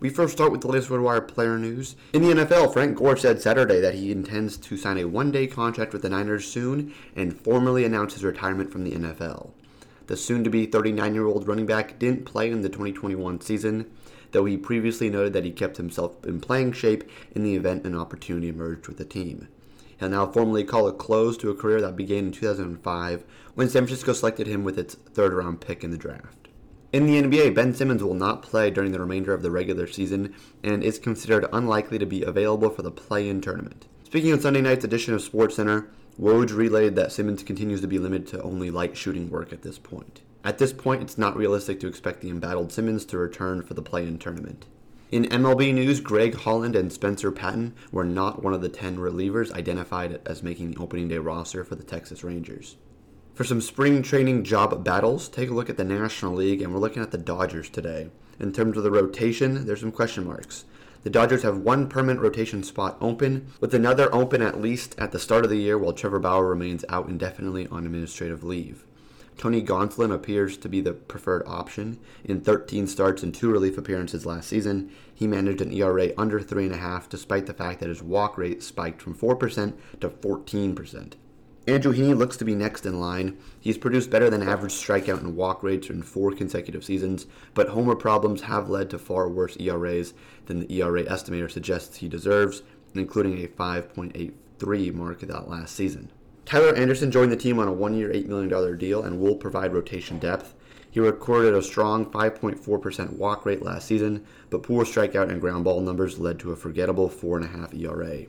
We first start with the latest RotoWire player news. In the NFL, Frank Gore said Saturday that he intends to sign a one-day contract with the Niners soon and formally announce his retirement from the NFL. The soon-to-be 39-year-old running back didn't play in the 2021 season, though he previously noted that he kept himself in playing shape in the event an opportunity emerged with the team. He'll now formally call a close to a career that began in 2005 when San Francisco selected him with its third round pick in the draft. In the NBA, Ben Simmons will not play during the remainder of the regular season and is considered unlikely to be available for the play in tournament. Speaking on Sunday night's edition of SportsCenter, Woj relayed that Simmons continues to be limited to only light shooting work at this point. At this point, it's not realistic to expect the embattled Simmons to return for the play in tournament. In MLB news, Greg Holland and Spencer Patton were not one of the 10 relievers identified as making the opening day roster for the Texas Rangers. For some spring training job battles, take a look at the National League, and we're looking at the Dodgers today. In terms of the rotation, there's some question marks. The Dodgers have one permanent rotation spot open, with another open at least at the start of the year while Trevor Bauer remains out indefinitely on administrative leave. Tony Gonsolin appears to be the preferred option. In 13 starts and two relief appearances last season, he managed an ERA under 3.5 despite the fact that his walk rate spiked from 4% to 14%. Andrew Heaney looks to be next in line. He's produced better than average strikeout and walk rates in four consecutive seasons, but homer problems have led to far worse ERAs than the ERA estimator suggests he deserves, including a 5.83 mark that last season. Tyler Anderson joined the team on a one year, $8 million deal and will provide rotation depth. He recorded a strong 5.4% walk rate last season, but poor strikeout and ground ball numbers led to a forgettable 4.5 ERA.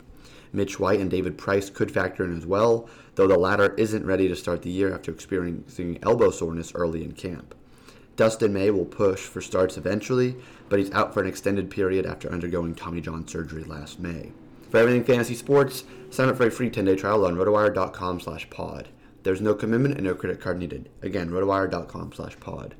Mitch White and David Price could factor in as well, though the latter isn't ready to start the year after experiencing elbow soreness early in camp. Dustin May will push for starts eventually, but he's out for an extended period after undergoing Tommy John surgery last May. For everything fantasy sports, sign up for a free 10-day trial on rotowire.com slash pod. There's no commitment and no credit card needed. Again, rotowire.com slash pod.